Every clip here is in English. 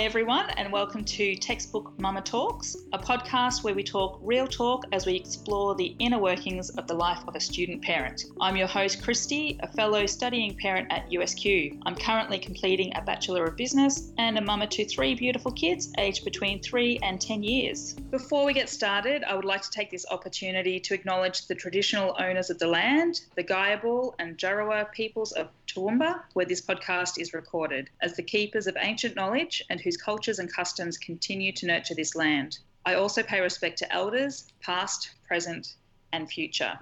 Hi, everyone, and welcome to Textbook Mama Talks, a podcast where we talk real talk as we explore the inner workings of the life of a student parent. I'm your host, Christy, a fellow studying parent at USQ. I'm currently completing a Bachelor of Business and a mama to three beautiful kids aged between three and 10 years. Before we get started, I would like to take this opportunity to acknowledge the traditional owners of the land, the Giabal and Jarowair peoples of Toowoomba, where this podcast is recorded, as the keepers of ancient knowledge and whose cultures and customs continue to nurture this land. I also pay respect to elders, past, present, and future.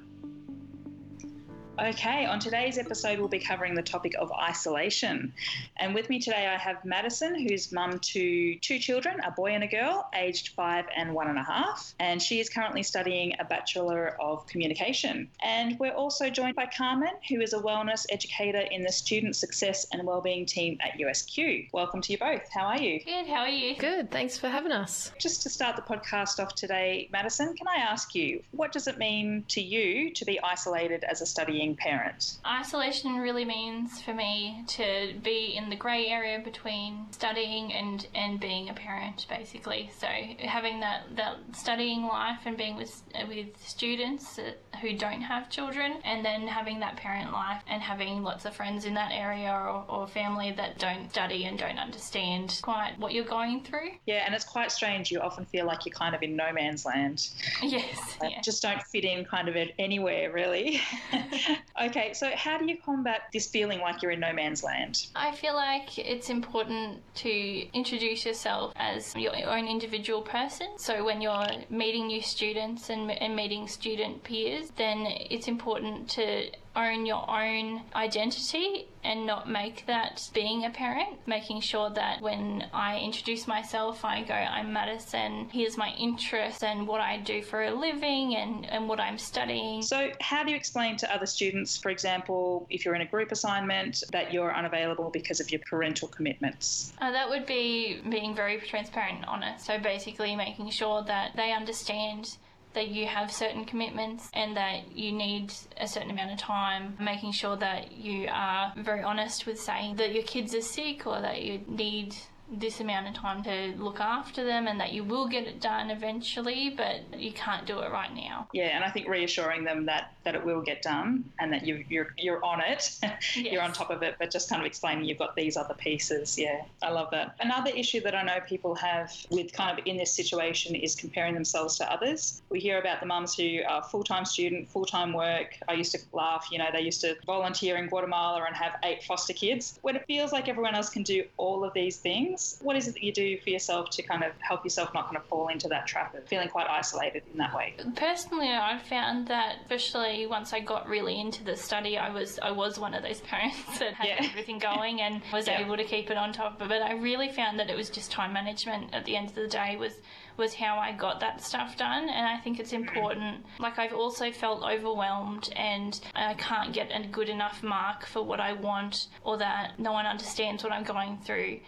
Okay, on today's episode, we'll be covering the topic of isolation. And with me today, I have Madison, who's mum to two children, a boy and a girl, aged five and one and a half. And she is currently studying a Bachelor of Communication. And we're also joined by Carmen, who is a wellness educator in the Student Success and Wellbeing team at USQ. Welcome to you both. How are you? Good, how are you? Good, thanks for having us. Just to start the podcast off today, Madison, can I ask you, what does it mean to you to be isolated as a studying parent? Isolation really means for me to be in the grey area between studying and, and being a parent, basically. So having that, that studying life and being with with students who don't have children, and then having that parent life and having lots of friends in that area or, or family that don't study and don't understand quite what you're going through. Yeah, and it's quite strange. You often feel like you're kind of in no man's land. Yes. Uh, yeah. Just don't fit in kind of anywhere, really. okay, so how do you combat this feeling like you're in no man's land? I feel like it's important to introduce yourself as your own individual person. So when you're meeting new students and, and meeting student peers, then it's important to own your own identity and not make that being a parent. Making sure that when I introduce myself, I go, I'm Madison, here's my interests and what I do for a living and, and what I'm studying. So, how do you explain to other students, for example, if you're in a group assignment, that you're unavailable because of your parental commitments? Uh, that would be being very transparent and honest. So, basically, making sure that they understand that you have certain commitments and that you need a certain amount of time, making sure that you are very honest with saying that your kids are sick or that you need this amount of time to look after them and that you will get it done eventually, but you can't do it right now. Yeah, and I think reassuring them that, that it will get done and that you, you're, you're on it, yes. you're on top of it, but just kind of explaining you've got these other pieces. Yeah, I love that. Another issue that I know people have with kind of in this situation is comparing themselves to others. We hear about the mums who are full time student, full time work. I used to laugh, you know, they used to volunteer in Guatemala and have eight foster kids. When it feels like everyone else can do all of these things, things. What is it that you do for yourself to kind of help yourself not kind of fall into that trap of feeling quite isolated in that way? Personally, I found that especially once I got really into the study, I was I was one of those parents that had yeah. everything going and was yeah. able to keep it on top of it. I really found that it was just time management at the end of the day was was how I got that stuff done. And I think it's mm. important. Like, I've also felt overwhelmed and I can't get a good enough mark for what I want or that no one understands what I'm going through.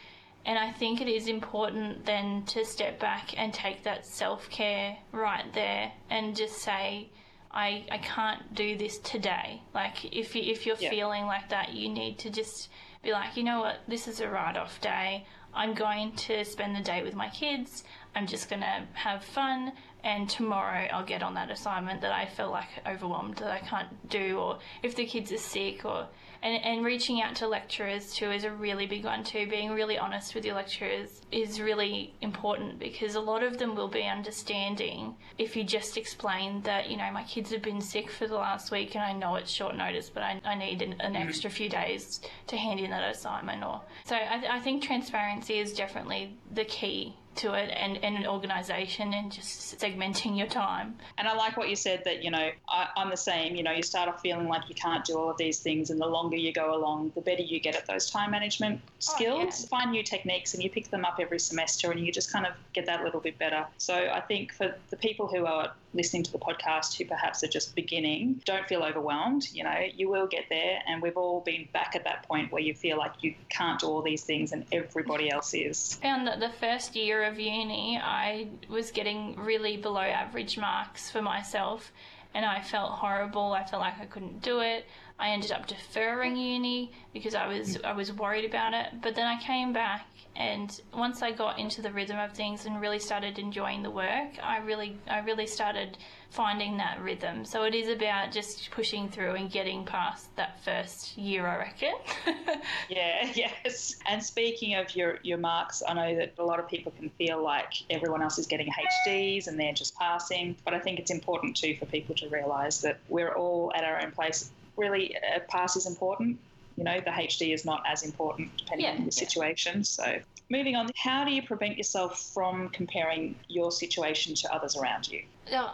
And I think it is important then to step back and take that self care right there and just say, I, I can't do this today. Like, if, you, if you're yeah. feeling like that, you need to just be like, you know what, this is a write off day. I'm going to spend the day with my kids. I'm just going to have fun. And tomorrow I'll get on that assignment that I feel like overwhelmed that I can't do, or if the kids are sick, or and, and reaching out to lecturers too is a really big one too. Being really honest with your lecturers is really important because a lot of them will be understanding if you just explain that, you know, my kids have been sick for the last week and I know it's short notice, but I, I need an, an mm-hmm. extra few days to hand in that assignment. Or so I, I think transparency is definitely the key to it and, and an organisation and just segmenting your time. And I like what you said that, you know, I, am the same. You know, you start off feeling like you can't do all of these things, and the longer you go along, the better you get at those time management skills. Oh, yeah. Find new techniques and you pick them up every semester, and you just kind of get that little bit better. So I think for the people who are listening to the podcast who perhaps are just beginning, don't feel overwhelmed. You know, you will get there, and we've all been back at that point where you feel like you can't do all these things and everybody else is. Found that the first year of uni, I was getting really below average marks for myself and I felt horrible. I felt like I couldn't do it. I ended up deferring uni because I was I was worried about it. But then I came back and once I got into the rhythm of things and really started enjoying the work, I really I really started finding that rhythm. So it is about just pushing through and getting past that first year, I reckon. yeah, yes. And speaking of your, your marks, I know that a lot of people can feel like everyone else is getting HDs and they're just passing. But I think it's important too for people to realise that we're all at our own place. Really, uh, a pass is important you know the hd is not as important depending yeah, on the situation yeah. so moving on how do you prevent yourself from comparing your situation to others around you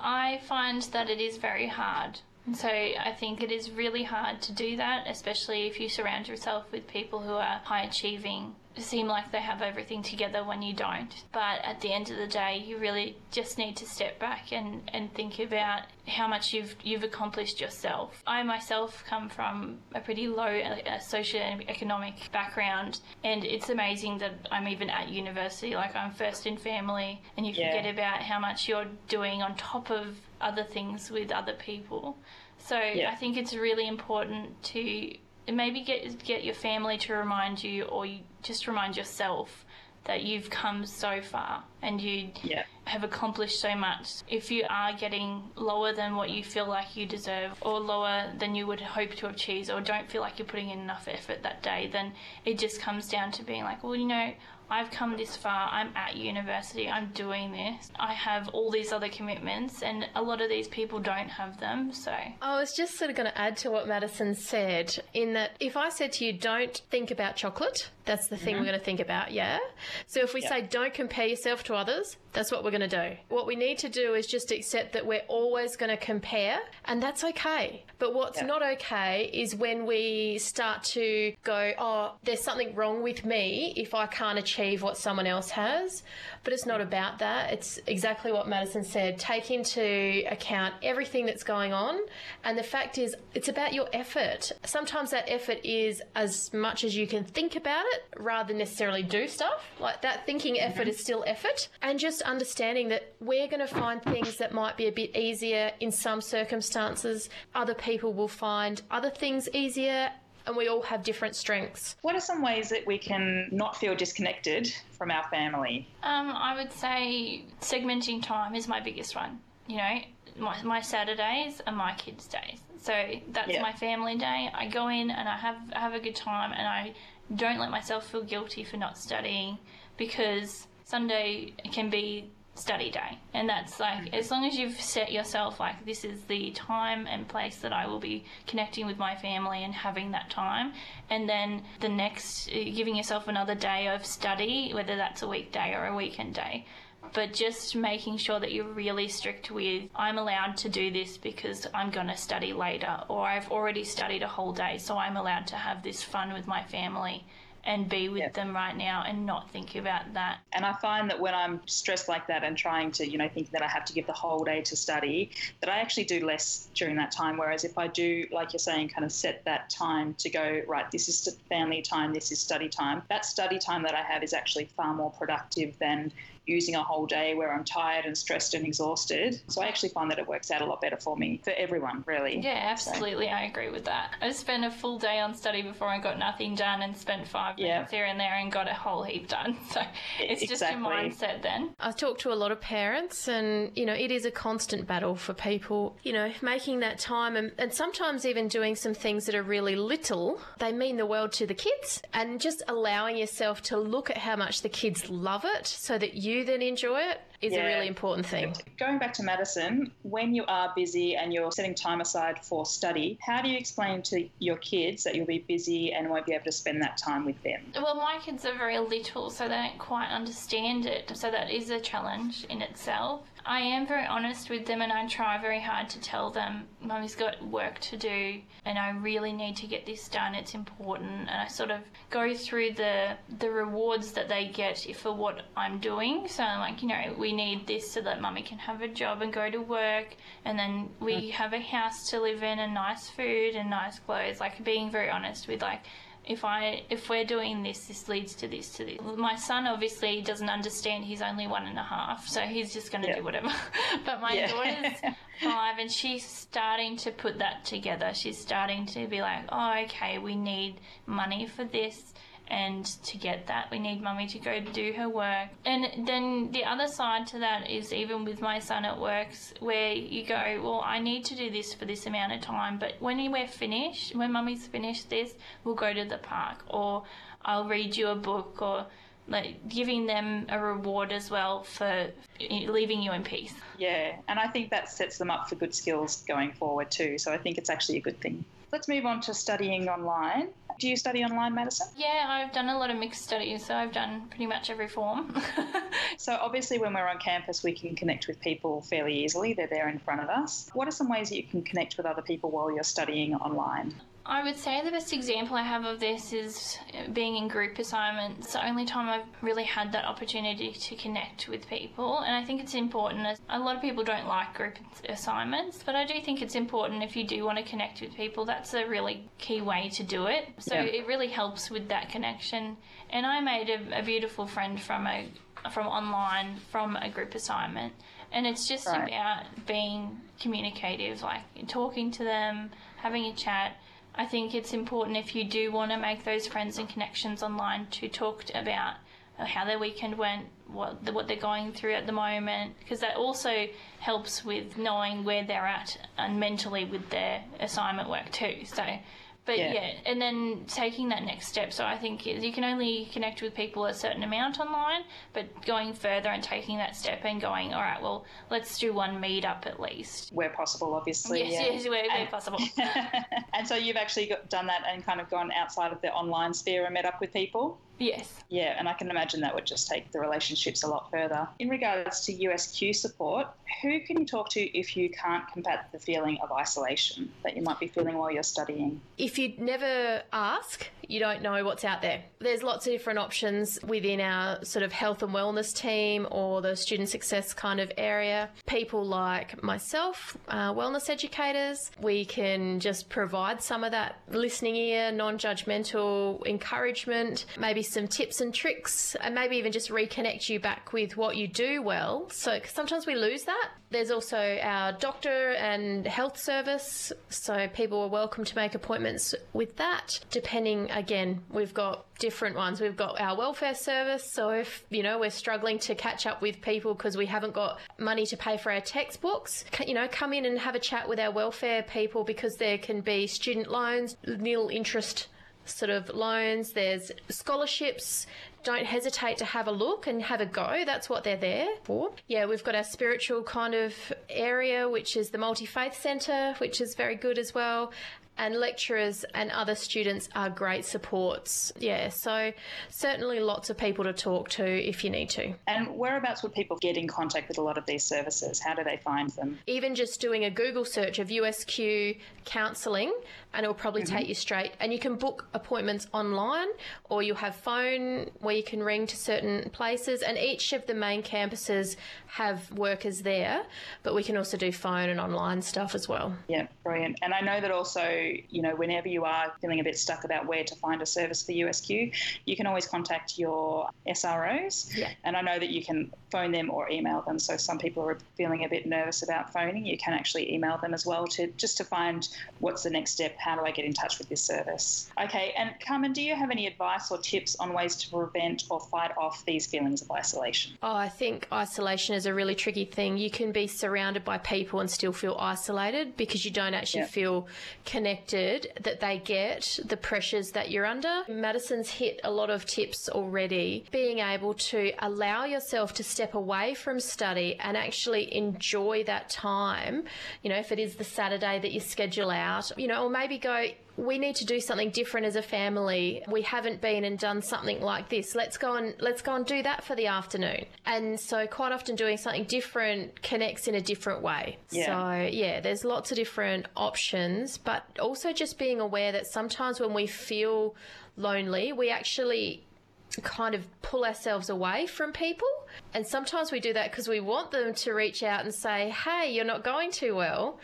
I find that it is very hard. So I think it is really hard to do that, especially if you surround yourself with people who are high achieving, seem like they have everything together when you don't. But at the end of the day, you really just need to step back and, and think about how much you've you've accomplished yourself. I myself come from a pretty low uh, socio-economic background, and it's amazing that I'm even at university. Like I'm first in family, and you yeah. forget about how much you're doing on top of other things with other people. So yeah. I think it's really important to maybe get get your family to remind you, or you just remind yourself that you've come so far and you yeah. have accomplished so much. If you are getting lower than what you feel like you deserve, or lower than you would hope to achieve, or don't feel like you're putting in enough effort that day, then it just comes down to being like, well, you know, I've come this far, I'm at university, I'm doing this. I have all these other commitments, and a lot of these people don't have them, so. I was just sort of going to add to what Madison said, in that if I said to you, don't think about chocolate, that's the thing mm-hmm. we're going to think about, yeah? So if we say don't compare yourself to others, that's what we're going to do. What we need to do is just accept that we're always going to compare, and that's okay. But what's not okay is when we start to go, oh, there's something wrong with me if I can't achieve what someone else has. But it's not about that. It's exactly what Madison said. Take into account everything that's going on. And the fact is, it's about your effort. Sometimes that effort is as much as you can think about it rather than necessarily do stuff. Like that thinking effort mm-hmm. is still effort. And just understanding that we're going to find things that might be a bit easier in some circumstances. Other people will find other things easier and we all have different strengths. What are some ways that we can not feel disconnected from our family? Um, I would say segmenting time is my biggest one. You know, my, my Saturdays are my kids' days. So that's yeah. my family day. I go in and I have I have a good time and I don't let myself feel guilty for not studying because Sunday can be study day. And that's like, mm-hmm. as long as you've set yourself, like, this is the time and place that I will be connecting with my family and having that time. And then the next, giving yourself another day of study, whether that's a weekday or a weekend day. But just making sure that you're really strict with, I'm allowed to do this because I'm going to study later, or I've already studied a whole day, so I'm allowed to have this fun with my family and be with them right now and not think about that. And I find that when I'm stressed like that and trying to, you know, think that I have to give the whole day to study, that I actually do less during that time. Whereas if I do, like you're saying, kind of set that time to go, right, this is family time, this is study time, that study time that I have is actually far more productive than using a whole day where I'm tired and stressed and exhausted. So I actually find that it works out a lot better for me, for everyone, really. Yeah, absolutely. So. I agree with that. I spent a full day on study before I got nothing done and spent five yeah. minutes here and there and got a whole heap done. So it's exactly. just your mindset then. I've talked to a lot of parents and, you know, it is a constant battle for people, you know, making that time and, and sometimes even doing some things that are really little, they mean the world to the kids and just allowing yourself to look at how much the kids love it so that you then enjoy it is yeah. a really important thing. Going back to Madison, when you are busy and you're setting time aside for study, how do you explain to your kids that you'll be busy and won't be able to spend that time with them? Well, my kids are very little, so they don't quite understand it. So that is a challenge in itself. I am very honest with them and I try very hard to tell them, Mummy's got work to do and I really need to get this done. It's important. And I sort of go through the the rewards that they get for what I'm doing. So I'm like, you know, we need this so that Mummy can have a job and go to work and then we hmm. have a house to live in and nice food and nice clothes. Like being very honest with like if I if we're doing this, this leads to this to this. My son obviously doesn't understand. He's only one and a half, so he's just going to yeah. do whatever. but my yeah. daughter's five, and she's starting to put that together. She's starting to be like, oh, okay, we need money for this and to get that we need mummy to go do her work and then the other side to that is even with my son at works where you go well i need to do this for this amount of time but when we're finished when mummy's finished this we'll go to the park or i'll read you a book or like giving them a reward as well for eh, leaving you in peace. Yeah, and I think that sets them up for good skills going forward too. So I think it's actually a good thing. Let's move on to studying online. Do you study online, Madison? Yeah, I've done a lot of mixed studies, so I've done pretty much every form. so, obviously, when we're on campus, we can connect with people fairly easily. They're there in front of us. What are some ways that you can connect with other people while you're studying online? I would say the best example I have of this is being in group assignments. It's the only time I've really had that opportunity to connect with people, and I think it's important. A lot of people don't like group assignments, but I do think it's important if you do want to connect with people. That's a really key way to do it. So yeah. it really helps with that connection. And I made a, a beautiful friend from a from online from a group assignment and it's just right. about being communicative like talking to them having a chat I think it's important if you do want to make those friends and connections online to talk about how their weekend went, what what they're going through at the moment, because that also helps with knowing where they're at and mentally with their assignment work too. So but yeah. yeah. and then taking that next step. So I think you can only connect with people a certain amount online, but going further and taking that step and going, all right, well, let's do one meetup at least. Where possible, obviously. Yes, yeah. yes, where, where possible. and so you've actually got, done that and kind of gone outside of the online sphere and met up with people? Yes. Yeah, and I can imagine that would just take the relationships a lot further. In regards to USQ support, who can you talk to if you can't combat the feeling of isolation that you might be feeling while you're studying? If you never ask, you don't know what's out there. There's lots of different options within our sort of health and wellness team or the student success kind of area. People like myself, uh, wellness educators, we can just provide some of that listening ear, non judgmental encouragement, maybe some tips and tricks, and maybe even just reconnect you back with what you do well. So sometimes we lose that. There's also our doctor and health service, so people are welcome to make appointments with that. Depending, again, we've got different ones. We've got our welfare service, so if you know we're struggling to catch up with people because we haven't got money to pay for our textbooks, you know, come in and have a chat with our welfare people because there can be student loans, nil interest sort of loans, there's scholarships. Don't hesitate to have a look and have a go. That's what they're there for. Yeah, we've got our spiritual kind of area, which is the Multi Faith Centre, which is very good as well and lecturers and other students are great supports. Yeah, so certainly lots of people to talk to if you need to. And whereabouts would people get in contact with a lot of these services? How do they find them? Even just doing a Google search of USQ counselling and it'll probably mm-hmm. take you straight. And you can book appointments online or you have phone where you can ring to certain places and each of the main campuses have workers there, but we can also do phone and online stuff as well. Yeah, brilliant. And I know that also, you know, whenever you are feeling a bit stuck about where to find a service for USQ, you can always contact your SROs. Yeah. And I know that you can phone them or email them. So some people are feeling a bit nervous about phoning. You can actually email them as well to just to find what's the next step. How do I get in touch with this service? Okay. And Carmen, do you have any advice or tips on ways to prevent or fight off these feelings of isolation? Oh, I think isolation is a really tricky thing. You can be surrounded by people and still feel isolated because you don't actually yeah. feel connected, that they get the pressures that you're under. Madison's hit a lot of tips already. Being able to allow yourself to step away from study and actually enjoy that time, you know, if it is the Saturday that you schedule out, you know, or maybe go, we need to do something different as a family. We haven't been and done something like this. Let's go and let's go and do that for the afternoon. And so quite often doing something different connects in a different way. Yeah. So yeah, there's lots of different options, but also just being aware that sometimes when we feel lonely, we actually kind of pull ourselves away from people. And sometimes we do that because we want them to reach out and say, hey, you're not going too well.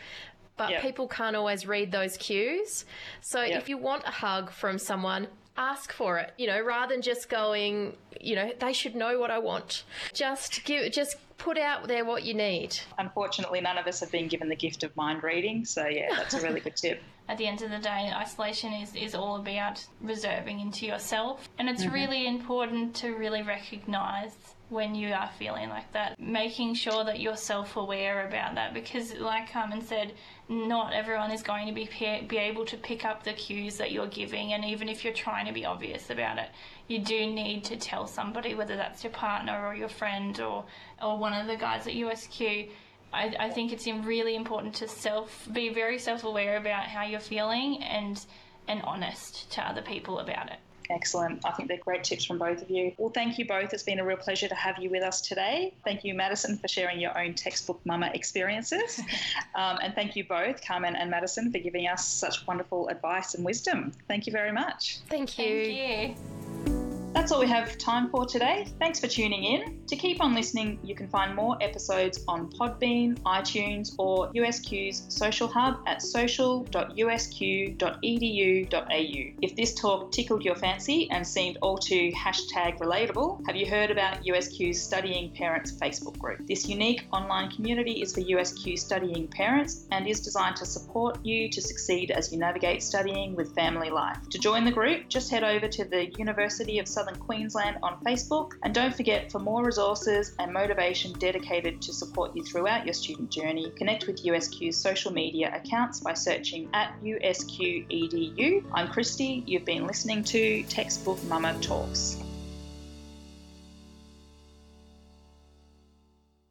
But Yep. people can't always read those cues. So Yep. if you want a hug from someone, ask for it. You know, rather than just going, you know, they should know what I want. Just give, just put out there what you need. Unfortunately, none of us have been given the gift of mind reading, so yeah, that's a really good tip. At the end of the day, isolation is, is all about reserving into yourself. And it's mm-hmm. really important to really recognize when you are feeling like that, making sure that you're self aware about that because, like Carmen said, not everyone is going to be, be able to pick up the cues that you're giving. And even if you're trying to be obvious about it, you do need to tell somebody, whether that's your partner or your friend or, or one of the guys at USQ. I, I think it's really important to self be very self aware about how you're feeling and and honest to other people about it. Excellent. I think they're great tips from both of you. Well, thank you both. It's been a real pleasure to have you with us today. Thank you, Madison, for sharing your own textbook mama experiences. um, and thank you both, Carmen and Madison, for giving us such wonderful advice and wisdom. Thank you very much. Thank you. Thank you. That's all we have time for today. Thanks for tuning in. To keep on listening, you can find more episodes on Podbean, iTunes, or USQ's social hub at social.usq.edu.au. If this talk tickled your fancy and seemed all too hashtag relatable, have you heard about USQ's Studying Parents Facebook group? This unique online community is for USQ studying parents and is designed to support you to succeed as you navigate studying with family life. To join the group, just head over to the University of Southern Queensland on Facebook and don't forget for more resources and motivation dedicated to support you throughout your student journey, connect with USQ's social media accounts by searching at USQEDU. I'm Christy, you've been listening to Textbook Mama Talks.